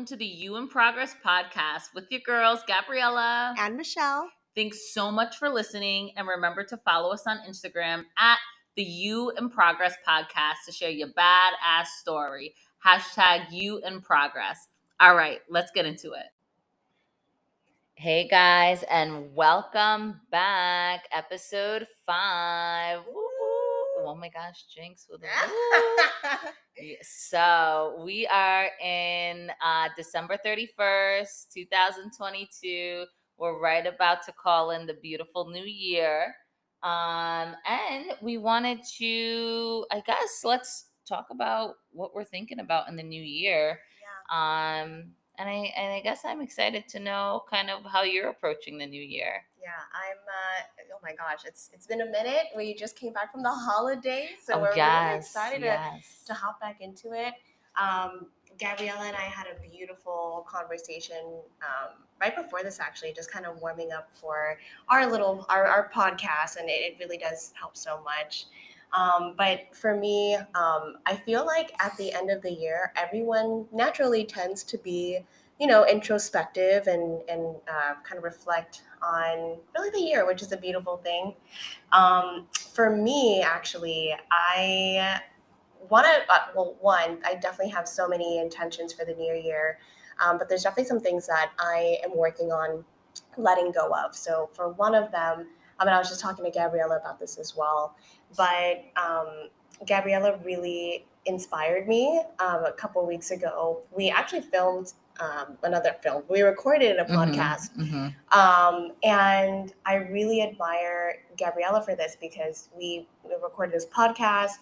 welcome to the You in Progress podcast with your girls, Gabriella and Michelle. Thanks so much for listening. And remember to follow us on Instagram at the You in Progress podcast to share your badass story. Hashtag You in Progress. All right, let's get into it. Hey guys, and welcome back. Episode five. Woo! Oh my gosh, Jinx with So we are in uh, December 31st, 2022. We're right about to call in the beautiful new year. Um, and we wanted to, I guess, let's talk about what we're thinking about in the new year. Yeah. Um, and I and I guess I'm excited to know kind of how you're approaching the new year. Yeah, I'm. Uh, oh my gosh, it's it's been a minute. We just came back from the holidays, so oh, we're yes, really excited yes. to, to hop back into it. Um, Gabriella and I had a beautiful conversation um, right before this, actually, just kind of warming up for our little our, our podcast, and it, it really does help so much. Um, but for me, um, I feel like at the end of the year, everyone naturally tends to be, you know, introspective and and uh, kind of reflect on really the year, which is a beautiful thing. Um, for me, actually, I want to. Uh, well, one, I definitely have so many intentions for the new year, um, but there's definitely some things that I am working on letting go of. So for one of them. I mean, I was just talking to Gabriella about this as well but um, Gabriella really inspired me um, a couple weeks ago. We actually filmed um, another film. We recorded a mm-hmm, podcast. Mm-hmm, mm-hmm. Um, and I really admire Gabriella for this because we, we recorded this podcast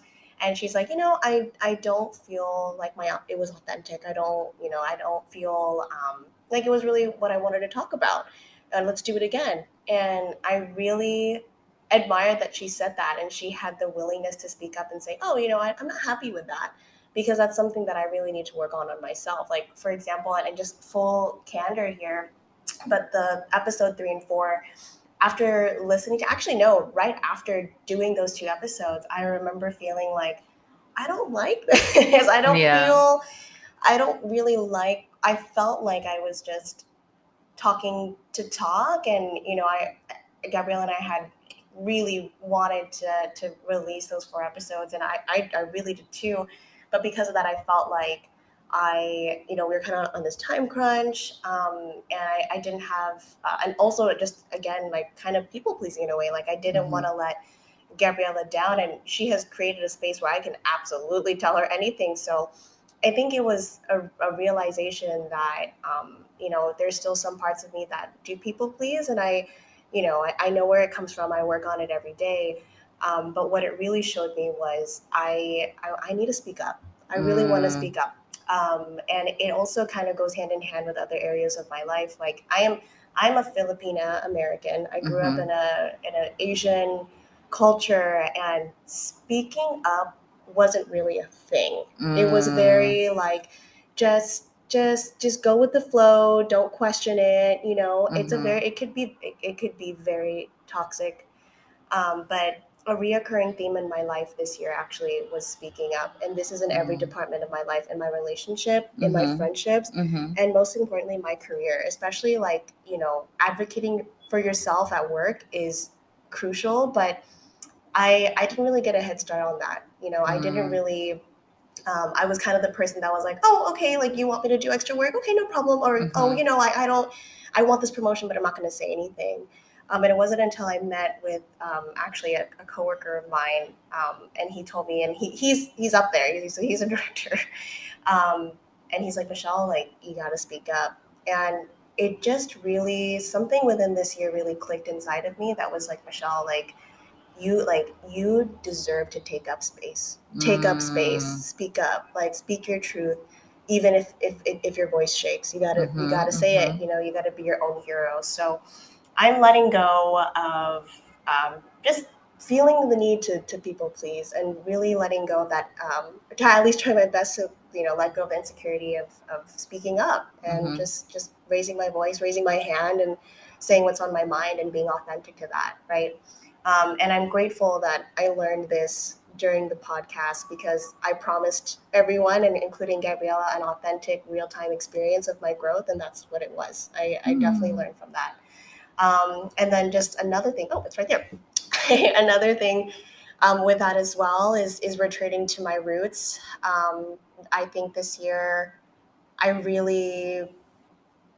and she's like, you know, I, I don't feel like my, it was authentic. I don't, you know, I don't feel um, like it was really what I wanted to talk about. And let's do it again. And I really admired that she said that and she had the willingness to speak up and say, oh, you know, I, I'm not happy with that because that's something that I really need to work on on myself. Like, for example, and just full candor here, but the episode three and four, after listening to actually, no, right after doing those two episodes, I remember feeling like, I don't like this. I don't yeah. feel, I don't really like, I felt like I was just talking to talk. And, you know, I, Gabriella and I had really wanted to to release those four episodes, and I I, I really did too. But because of that, I felt like I, you know, we were kind of on this time crunch, um, and I, I didn't have, uh, and also just again, like kind of people pleasing in a way. Like I didn't mm-hmm. want to let Gabriella down, and she has created a space where I can absolutely tell her anything. So I think it was a, a realization that, um, you know, there's still some parts of me that do people please, and I you know, I, I know where it comes from. I work on it every day. Um, but what it really showed me was I, I, I need to speak up. I really mm. want to speak up. Um, and it also kind of goes hand in hand with other areas of my life. Like I am, I'm a Filipina American. I grew mm-hmm. up in a in an Asian culture, and speaking up wasn't really a thing. Mm. It was mm. very like just just just go with the flow don't question it you know mm-hmm. it's a mm-hmm. very it could be it, it could be very toxic um, but a reoccurring theme in my life this year actually was speaking up and this is in every mm-hmm. department of my life in my relationship in mm-hmm. my friendships mm-hmm. and most importantly my career especially like you know advocating for yourself at work is crucial but i i didn't really get a head start on that you know i didn't mm. really um, I was kind of the person that was like, oh, okay, like you want me to do extra work? Okay, no problem. Or, oh, mm-hmm. oh, you know, I, I don't, I want this promotion, but I'm not going to say anything. Um, and it wasn't until I met with um, actually a, a, coworker of mine, um, and he told me, and he, he's he's up there, he's, he's a director, um, and he's like, Michelle, like you got to speak up, and it just really something within this year really clicked inside of me that was like, Michelle, like you like you deserve to take up space. Take mm. up space. Mm. speak up. Like speak your truth even if if if your voice shakes. You gotta mm-hmm, you gotta say mm-hmm. it you know you gotta be your own hero. So i'm letting go of um, just feeling the need to, to people please and really letting go of that um, to at least try my best to you know let go of the insecurity of, of speaking up and mm-hmm. just just raising my voice raising my hand and saying what's on my mind and being authentic to that right um, and I'm grateful that I learned this during the podcast because I promised everyone, and including Gabriella, an authentic, real time experience of my growth, and that's what it was. I, I definitely Mm. learned from that. Um, and then just another thing. Oh, it's right there. another thing um, with that as well is is returning to my roots. Um, I think this year, I really,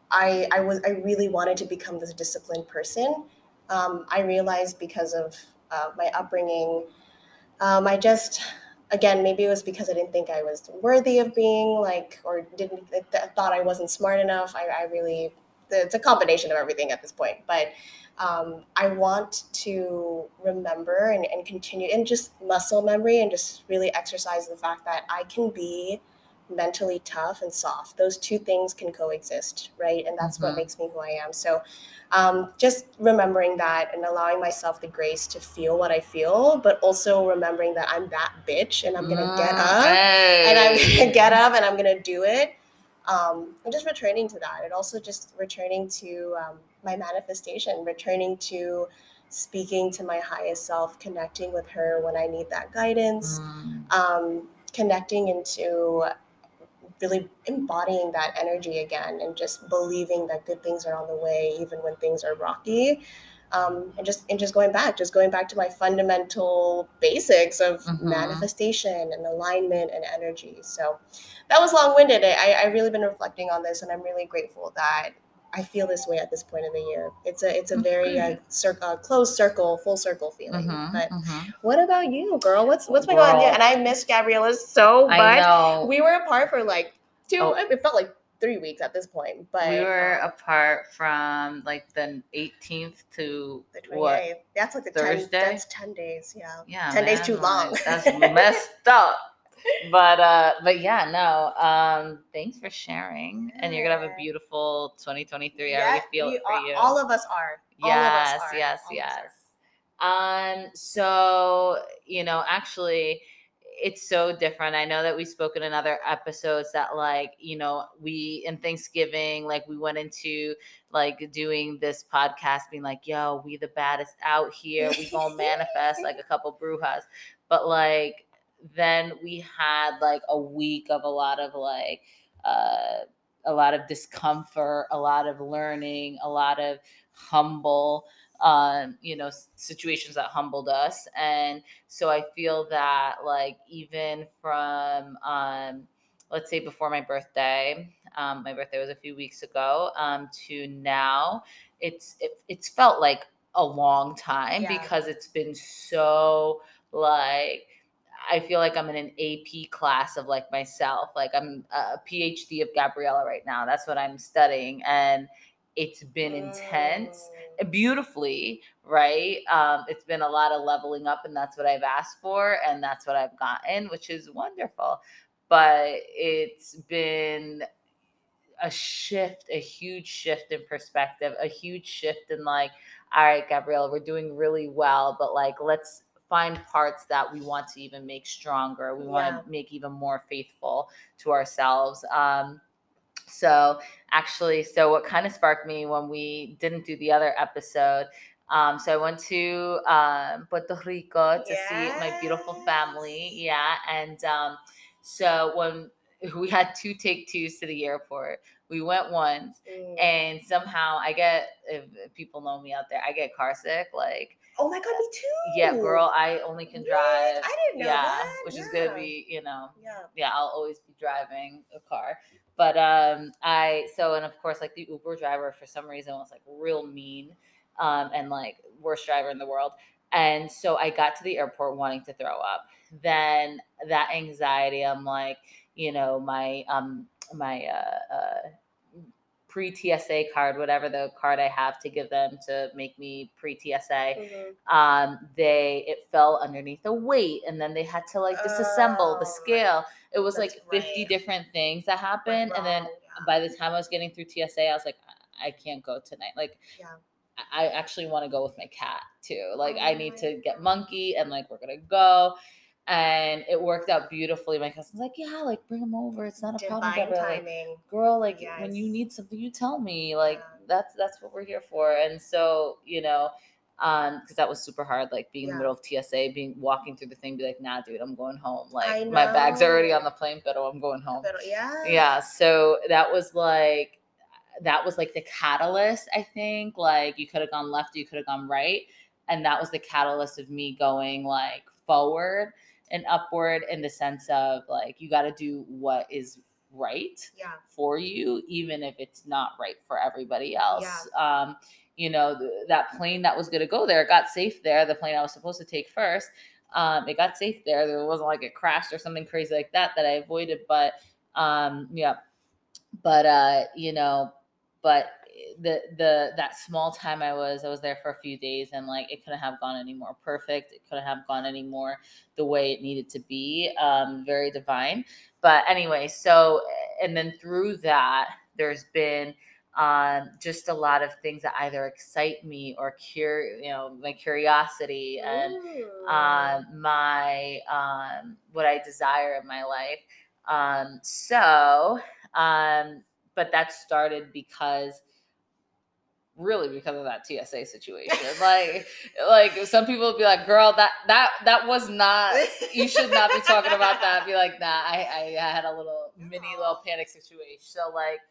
I I was I really wanted to become this disciplined person. Um, I realized because of uh, my upbringing, um, I just again maybe it was because I didn't think I was worthy of being like or didn't th- thought I wasn't smart enough. I, I really it's a combination of everything at this point, but um, I want to remember and, and continue and just muscle memory and just really exercise the fact that I can be mentally tough and soft. Those two things can coexist, right? And that's what Mhm. makes me who I am. So um, just remembering that and allowing myself the grace to feel what I feel, but also remembering that I'm that bitch and I'm gonna get Mm, up and I'm gonna get up and I'm gonna do it. Um, and just returning to that, and also just returning to um, my manifestation, returning to speaking to my highest self, connecting with her when I need that guidance, Mm, um, connecting into really embodying that energy again, and just believing that good things are on the way, even when things are rocky. Um, and just and just going back, just going back to my fundamental basics of Mhm. manifestation and alignment and energy. So that was long winded. I I really been reflecting on this, and I'm really grateful that I feel this way at this point in the year. It's a it's a very uh, cir- uh, closed circle, full circle feeling. mhm, But mhm. what about you, girl? What's what's been going on? And I miss Gabriella so much. We were apart for like two. Oh. It felt like three weeks at this point. But we were um, apart from like the 18th to the 28th. what? That's like the Thursday? 10, that's ten days. Yeah. Yeah, 10 days too long. that's messed up. But uh, but yeah, no. Um, thanks for sharing, and you're gonna have a beautiful 2023. I already feel it for are- you. All of us are. All yes, of us are. yes, All yes. Um, so you know, actually, it's so different. I know that we spoke in other episodes that like, you know, we in Thanksgiving, like we went into like doing this podcast, being like, yo, we the baddest out here. We gonna manifest like a couple brujas. But like then we had like a week of a lot of like uh a lot of discomfort, a lot of learning, a lot of humble um you know situations that humbled us and so i feel that like even from um let's say before my birthday um my birthday was a few weeks ago um to now it's it, it's felt like a long time Yeah. because it's been so like I feel like I'm in an AP class of like myself. Like I'm a PhD of Gabriella right now. That's what I'm studying. And it's been intense Mm. beautifully, right? Um, it's been a lot of leveling up, and that's what I've asked for, and that's what I've gotten, which is wonderful. But it's been a shift, a huge shift in perspective, a huge shift in like, all right, gabriella we're doing really well, but like, let's find parts that we want to even make stronger. We want to make even more faithful to ourselves. Um, so actually, so what kind of sparked me when we didn't do the other episode. Um, so I went to um, Puerto Rico to see my beautiful family. Yeah, and um, so when we had two take twos to the airport, we went once, Mm. and somehow I get if if people know me out there, I get car sick. Like, oh my god, me too. yeah, girl, I only can What? drive. I didn't know yeah, that. which is gonna be, you know, Yeah. yeah, I'll always be driving a car. But um I so and of course like the Uber driver for some reason was like real mean um and like worst driver in the world. And so I got to the airport wanting to throw up. Then that anxiety, I'm like, you know, my um my uh, uh pre TSA card, whatever the card I have to give them to make me pre TSA Mhm. um they it fell underneath a weight and then they had to like disassemble Oh, the scale it was That's like 50 right. different things that happened and then yeah. by the time i was getting through tsa i was like i, I can't go tonight like Yeah. I- i actually want to go with my cat too like i Oh need my to get monkey and like we're gonna go and it worked out beautifully. My cousin's like yeah like bring him over. It's not a problem Divine Gabrielle." Like, timing. girl like when you need something you tell me. Like Yeah. that's that's what we're here for. And so you know um because that was super hard like being in the middle of tsa being walking through the thing be like nah dude i'm going home. Like my bags are already on the plane but i'm going home. Pero- yeah. yeah so that was like that was like the catalyst i think. Like you could have gone left you could have gone right. And that was the catalyst of me going like forward and upward in the sense of like you got to do what is right Yeah. for you even if it's not right for everybody else. Um you know th- that plane that was going to go there got safe there the plane i was supposed to take first um it got safe there. There wasn't like it crashed or something crazy like that that i avoided but um yeah. But uh you know but the the that small time i was i was there for a few days and like it couldn't have gone any more perfect. It couldn't have gone any more the way it needed to be um very divine. But anyway so and then through that there's been um just a lot of things that either excite me or cure you know my curiosity and um, my um, what I desire in my life. Um, so, um, but that started because really because of that TSA situation. like, like some people would be like, "Girl, that that that was not. You should not be talking about that." Be like, "Nah, I I had a little mini little panic situation." So like,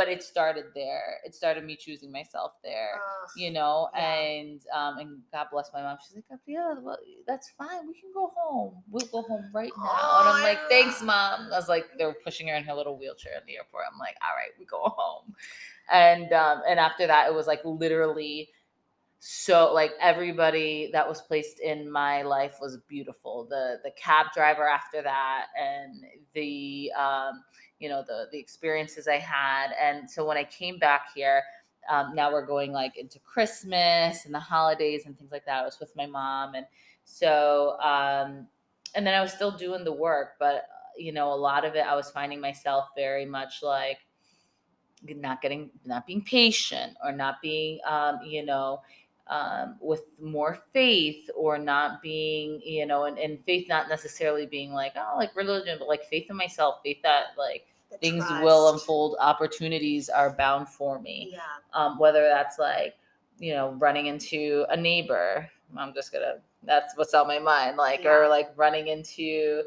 but it started there. It started me choosing myself there Ugh. you know, Yeah. and um, and God bless my mom. She's like, Gabriella, well, that's fine. We can go home. We'll go home right now. and Oh, I'm like, thanks, mom. I was like, they're pushing her in her little wheelchair in the airport. I'm like, all right, we go home. And um, and after that, it was like literally so like everybody that was placed in my life was beautiful the the cab driver after that and the um you know the the experiences i had. And so when i came back here um, now we're going like into christmas and the holidays and things like that. I was with my mom and so um and then i was still doing the work but uh, you know a lot of it i was finding myself very much like not getting not being patient or not being um you know um, with more faith or not being, you know, and, and faith not necessarily being like, oh, like religion, but like faith in myself, faith that like Things will unfold, opportunities are bound for me. Yeah. Um, whether that's like, you know, running into a neighbor, I'm just gonna, that's what's on my mind, like, Yeah. or like running into,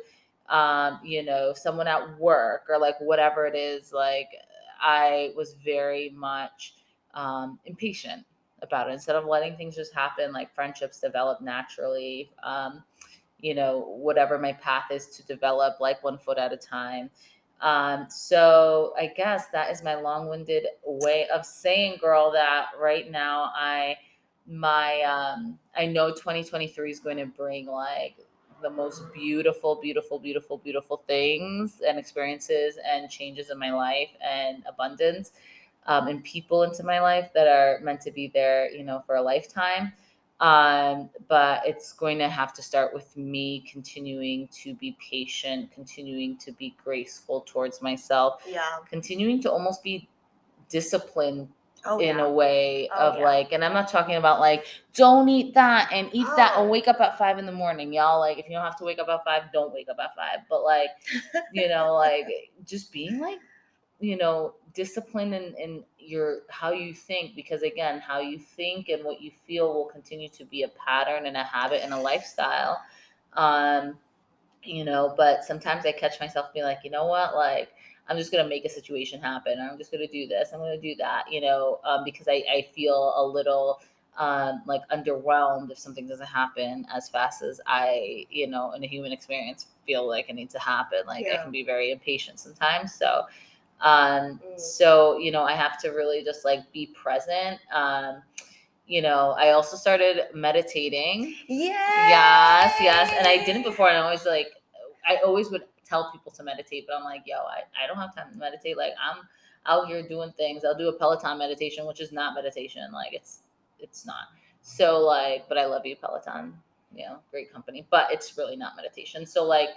um, you know, someone at work or like whatever it is, like, I was very much um, impatient about it instead of letting things just happen like friendships develop naturally um, you know whatever my path is to develop like one foot at a time um, so i guess that is my long-winded way of saying girl that right now i my um i know 2023 is going to bring like the most beautiful beautiful beautiful beautiful things and experiences and changes in my life and abundance um, and people into my life that are meant to be there, you know, for a lifetime. Um, but it's going to have to start with me continuing to be patient, continuing to be graceful towards myself, Yeah. continuing to almost be disciplined Oh, in yeah. a way Oh, of yeah. like, and I'm not talking about like, don't eat that and eat that Oh. and wake up at five in the morning, y'all. Like, if you don't have to wake up at five, don't wake up at five. But like, you know, like just being like, you know, disciplined and, in your how you think, because again, how you think and what you feel will continue to be a pattern and a habit and a lifestyle. Um, you know, but sometimes I catch myself being like, you know what, like I'm just gonna make a situation happen, I'm just gonna do this, I'm gonna do that, you know, um, because I, I feel a little um, like underwhelmed if something doesn't happen as fast as I, you know, in a human experience feel like it needs to happen. Like I can be very impatient sometimes. So um Mm. so you know I have to really just like be present. Um, you know, I also started meditating. Yeah. Yes, yes. And I didn't before. And I always like, I always would tell people to meditate, but I'm like, yo, I, I don't have time to meditate. Like, I'm out here doing things. I'll do a Peloton meditation, which is not meditation. Like, it's, it's not. So, like, but I love you, Peloton. You know, great company, but it's really not meditation. So, like,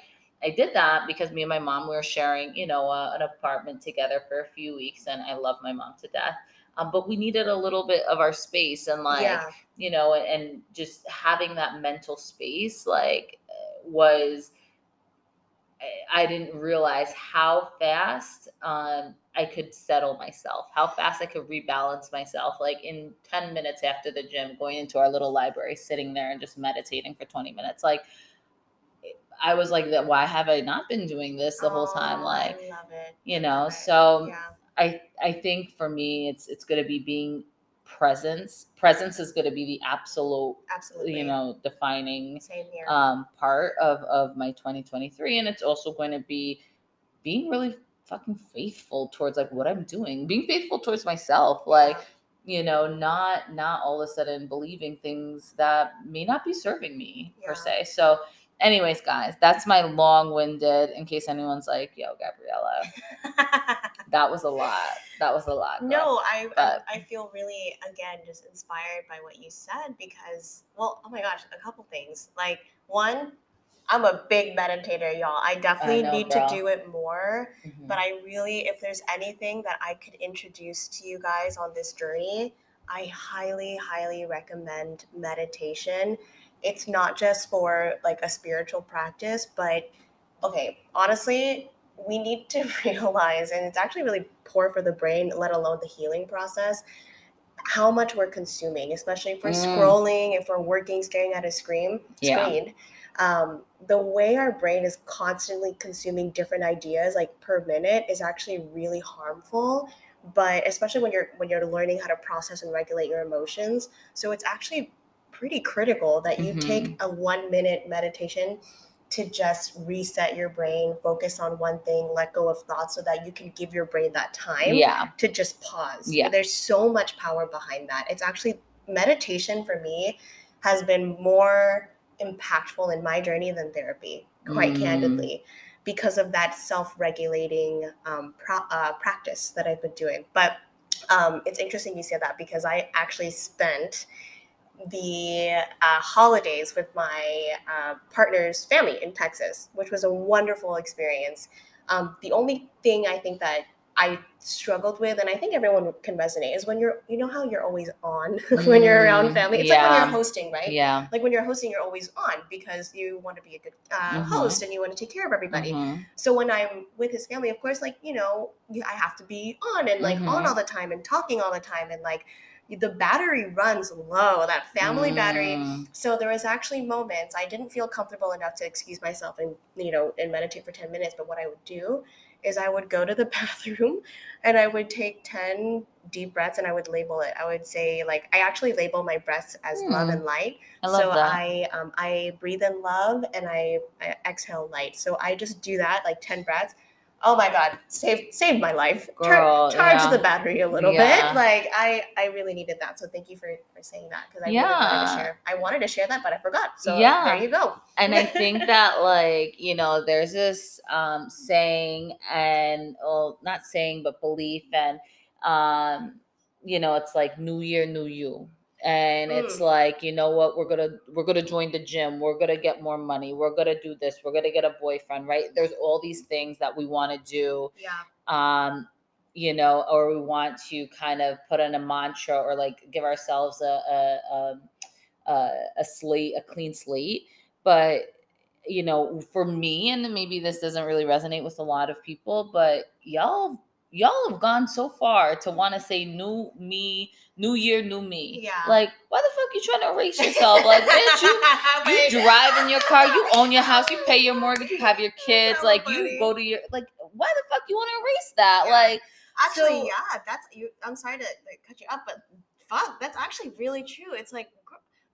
I did that because me and my mom we were sharing, you know, uh, an apartment together for a few weeks, and I love my mom to death. Um, but we needed a little bit of our space and like yeah. you know, and just having that mental space like was I didn't realize how fast um, I could settle myself, how fast I could rebalance myself. Like in 10 minutes after the gym, going into our little library, sitting there and just meditating for 20 minutes. Like, I was like, that. why have I not been doing this the whole time? Like, love it. you know, so yeah, I I think for me, it's it's going to be being presence. Presence is going to be the absolute, absolutely. you know, defining um, part of of my 2023 and it's also going to be being really fucking faithful towards like what i'm doing being faithful towards myself like you know not not all of a sudden believing things that may not be serving me per se so anyways guys that's my long-winded in case anyone's like yo gabriella that was a lot that was a lot girl. no, I, I but- I feel really again just inspired by what you said because well, oh my gosh, a couple things. Like one, I'm a big meditator, y'all. I definitely know, need girl. to do it more. Mhm. But I really, if there's anything that I could introduce to you guys on this journey, I highly, highly recommend meditation. It's not just for like a spiritual practice, but okay, honestly, we need to realize, and it's actually really poor for the brain, let alone the healing process, how much we're consuming, especially if we're Mm. scrolling, if we're working, staring at a screen. Yeah. Screen. Um, the way our brain is constantly consuming different ideas, like per minute, is actually really harmful. But especially when you're when you're learning how to process and regulate your emotions, so it's actually pretty critical that you Mhm. take a one minute meditation to just reset your brain, focus on one thing, let go of thoughts so that you can give your brain that time yeah to just pause. Yeah. There's so much power behind that. It's actually meditation for me has been more impactful in my journey than therapy, quite Mm. candidly, because of that self regulating um, pro- uh, practice that I've been doing. But um, it's interesting you said that because I actually spent the uh, holidays with my uh, partner's family in Texas, which was a wonderful experience. Um, the only thing I think that I struggled with, and I think everyone can resonate, is when you're, you know, how you're always on when you're around Mm, family. It's like when you're hosting, right? yeah Like when you're hosting, you're always on because you want to be a good uh, Mhm. host and you want to take care of everybody. Mhm. So when I'm with his family, of course, like you know, I have to be on and like on Mhm. all the time and talking all the time, and like the battery runs low. That family battery. Mm. So there was actually moments I didn't feel comfortable enough to excuse myself and you know and meditate for ten minutes. But what I would do is I would go to the bathroom and I would take ten deep breaths and I would label it. I would say like I actually label my breaths as love Hmm. and light I love so that. I um, I breathe in love and I, I exhale light. So I just do that like ten breaths. Oh my god, saved saved my life. Char- charge yeah. the battery a little Yeah. bit. Like I I really needed that. So thank you for for saying that because I really wanted Yeah. to share. I wanted to share that, but I forgot. So Yeah. there you go. and I think that like you know there's this um, saying and well not saying but belief and um, you know it's like new year new you and it's Mm. like you know what? We're gonna we're gonna join the gym. We're gonna get more money. We're gonna do this. We're gonna get a boyfriend right? There's all these things that we want to do Yeah. um you know or we want to kind of put in a mantra or like give ourselves a a, a, a, a slate a clean slate. But you know for me and maybe this doesn't really resonate with a lot of people but y'all y'all have gone so far to want to say new me new year new me Yeah. like why the fuck you trying to erase yourself like bitch you you drive in your car, you own your house, you pay your mortgage, you have your kids, So like funny. you go to your like why the fuck you want to erase that? Yeah. Like Actually, So- yeah, that's you. I'm sorry to like, cut you up, but fuck, that's actually really true. It's like,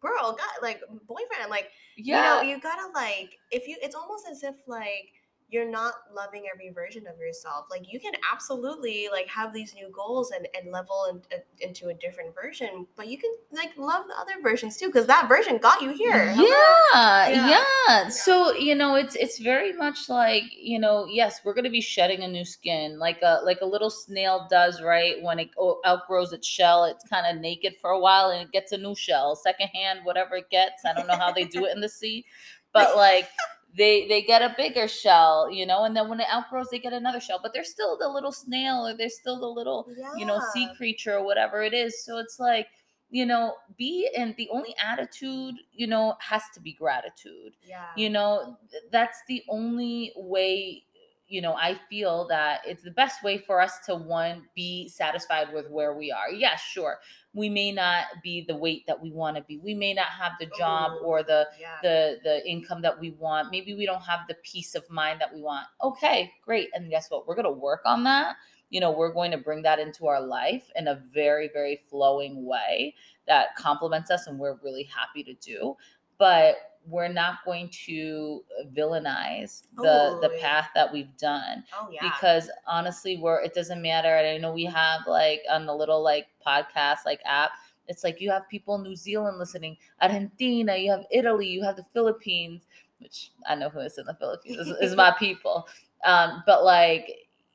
girl, got like boyfriend, like yeah. you know, you gotta like if you. It's almost as if like you're not loving every version of yourself. Like you can absolutely like have these new goals and and level in, into a different version, but you can like love the other versions too because that version got you here. Hello? Yeah, Yeah. yeah, So you know, it's it's very much like you know, yes, we're gonna be shedding a new skin, like a like a little snail does, right? When it outgrows its shell, it's kind of naked for a while, and it gets a new shell, secondhand, whatever it gets. I don't know how they do it in the sea, but like they they get a bigger shell, you know, and then when it outgrows, they get another shell, but they're still the little snail, or they're still the little you know sea creature or whatever it is. So it's like you know, be and the only attitude, you know, has to be gratitude. Yeah. You know, that's the only way you know, I feel that it's the best way for us to one be satisfied with where we are. Yeah, sure. We may not be the weight that we want to be. We may not have the job or the yeah. the the income that we want. Maybe we don't have the peace of mind that we want. Okay, great. And guess what? We're going to work on that. You know, we're going to bring that into our life in a very very flowing way that complements us and we're really happy to do. But we're not going to villainize the the Oh, path that we've done oh yeah. because honestly we're it doesn't matter and i know we have like on the little like podcast like app it's like you have people in new zealand listening argentina you have italy you have the philippines which i know who is in the philippines is, is my people um but like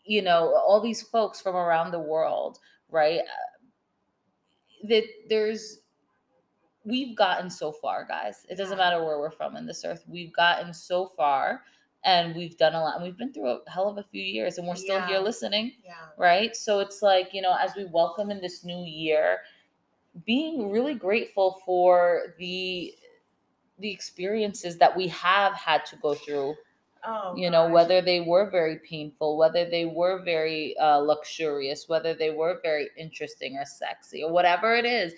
you know all these folks from around the world right uh, that there's we've gotten so far guys it doesn't Yeah. matter where we're from in this earth we've gotten so far and we've done a lot and we've been through a hell of a few years and we're still here listening yeah. right so it's like you know as we welcome in this new year being really grateful for the the experiences that we have had to go through Oh. you know gosh. whether they were very painful whether they were very uh, luxurious whether they were very interesting or sexy or whatever it is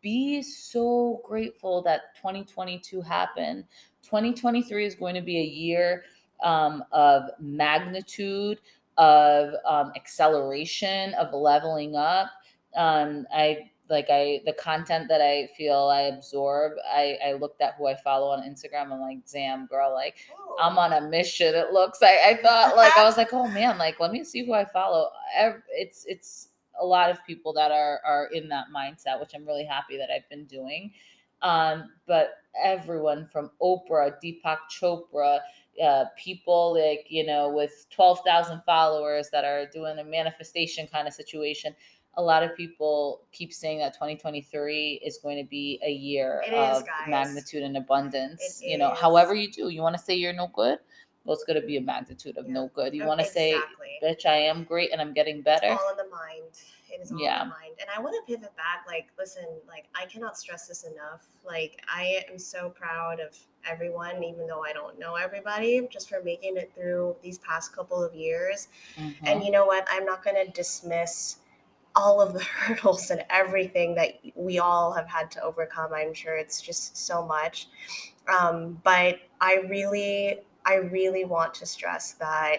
be so grateful that 2022 happened 2023 is going to be a year um, of magnitude of um, acceleration of leveling up um, i like i the content that i feel i absorb i i looked at who i follow on instagram i'm like damn girl like Oh. I'm on a mission. It looks. I, I thought like I was like, oh man, like let me see who I follow. It's it's a lot of people that are are in that mindset, which I'm really happy that I've been doing. Um, but everyone from Oprah, Deepak Chopra, uh, people like you know with twelve thousand followers that are doing a manifestation kind of situation. A lot of people keep saying that 2023 is going to be a year It is, of magnitude and abundance. It you know, however you do, you want to say you're no good. Well, it's going to be a magnitude of Yeah. no good. You Oh, want to say, exactly. "Bitch, I am great and I'm getting better." It's all in the mind. It is all Yeah. in the mind. And I want to pivot back. Like, listen, like I cannot stress this enough. Like, I am so proud of everyone, even though I don't know everybody, just for making it through these past couple of years. Mhm. And you know what? I'm not going to dismiss all of the hurdles and everything that we all have had to overcome. I'm sure it's just so much. Um, but I really, I really want to stress that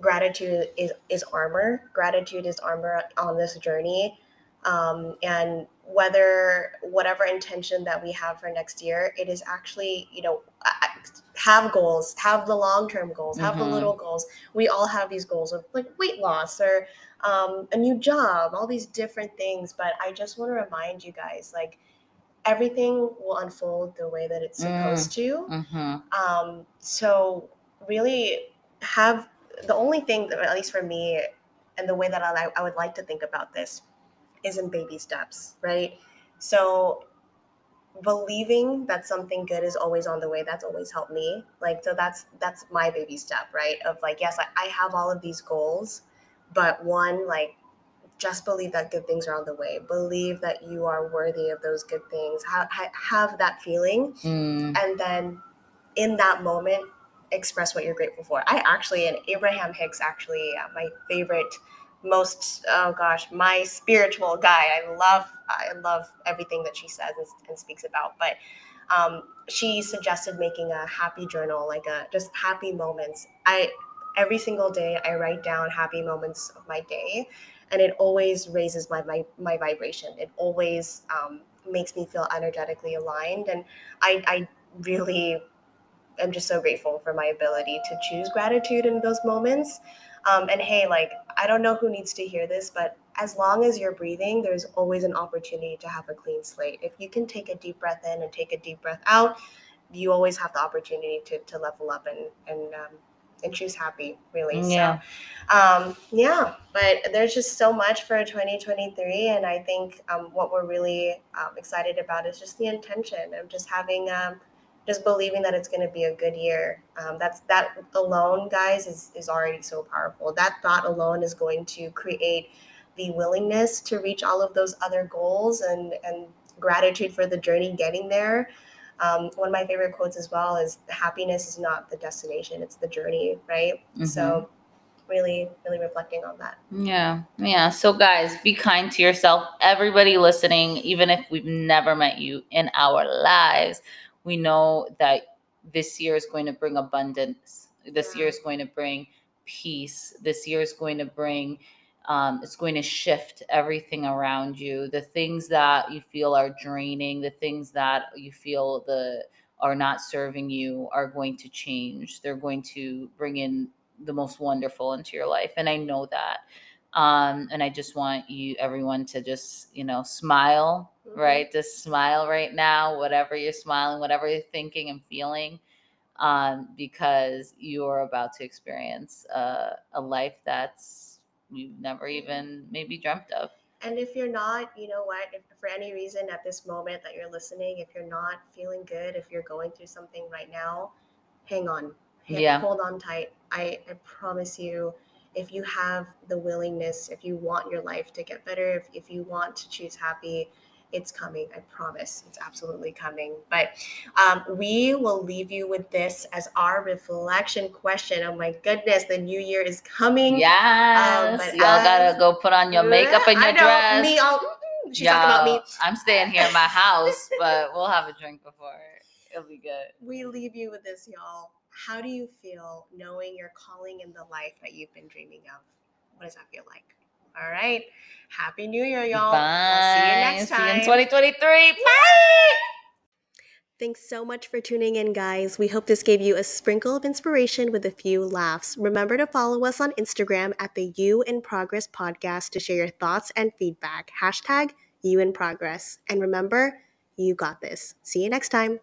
gratitude is, is armor. Gratitude is armor on this journey. Um, and whether whatever intention that we have for next year, it is actually, you know, have goals, have the long term goals, have the Mhm. little goals. We all have these goals of like weight loss or um, a new job, all these different things. But I just want to remind you guys like everything will unfold the way that it's supposed to. Mhm. Um, so really have the only thing that at least for me and the way that I, I would like to think about this is in baby steps, right? So believing that something good is always on the way that's always helped me like so that's that's my baby step right of like yes I, I have all of these goals but one like just believe that good things are on the way. Believe that you are worthy of those good things. Have, have that feeling Mm. and then in that moment express what you're grateful for. I actually and abraham hicks actually uh, my favorite most oh gosh my spiritual guy. I love i love everything that she says and, and speaks about but um, she suggested making a happy journal like a just happy moments. I every single day i write down happy moments of my day and it always raises my my, my vibration it always um, makes me feel energetically aligned and i i really am just so grateful for my ability to choose gratitude in those moments. Um, and hey, like, I don't know who needs to hear this, but as long as you're breathing, there's always an opportunity to have a clean slate. If you can take a deep breath in and take a deep breath out, you always have the opportunity to, to level up and, and, um, and choose happy, really. Yeah. So, um, yeah, but there's just so much for 2023. And I think um, what we're really um, excited about is just the intention of just having um, just believing that it's going to be a good year. Um, that's that alone, guys, is is already so powerful. That thought alone is going to create the willingness to reach all of those other goals and and gratitude for the journey getting there. Um, one of my favorite quotes as well is happiness is not the destination, it's the journey, right? Mm-hmm. So really, really reflecting on that. Yeah. Yeah. So guys, be kind to yourself. Everybody listening, even if we've never met you in our lives, we know that this year is going to bring abundance. This yeah. year is going to bring peace. This year is going to bring um, it's going to shift everything around you. The things that you feel are draining, the things that you feel the are not serving you are going to change. They're going to bring in the most wonderful into your life, and I know that. Um, and I just want you, everyone, to just you know smile, mm-hmm. right? Just smile right now, whatever you're smiling, whatever you're thinking and feeling. Um, because you're about to experience uh, a life that's you never mm. even maybe dreamt of. And if you're not, you know what, if for any reason at this moment that you're listening, if you're not feeling good, if you're going through something right now, hang on. Hang, yeah. Hold on tight. I, I promise you, if you have the willingness, if you want your life to get better, if, if you want to choose happy, it's coming. I promise. It's absolutely coming. But um, we will leave you with this as our reflection question. Oh my goodness, the new year is coming. Yes. Um, Y'all gotta go put on your makeup and your I know, dress. Me, I'll, she's Yo, talking about me. I'm staying here in my house, but we'll have a drink before. It'll be good. We leave you with this, y'all. How do you feel knowing you're calling in the life that you've been dreaming of? What does that feel like? All right. Happy New Year, y'all. Bye. We'll see you next time. See you in 2023. Bye. Thanks so much for tuning in, guys. We hope this gave you a sprinkle of inspiration with a few laughs. Remember to follow us on Instagram at the You in Progress podcast to share your thoughts and feedback. Hashtag You in Progress. And remember, you got this. See you next time.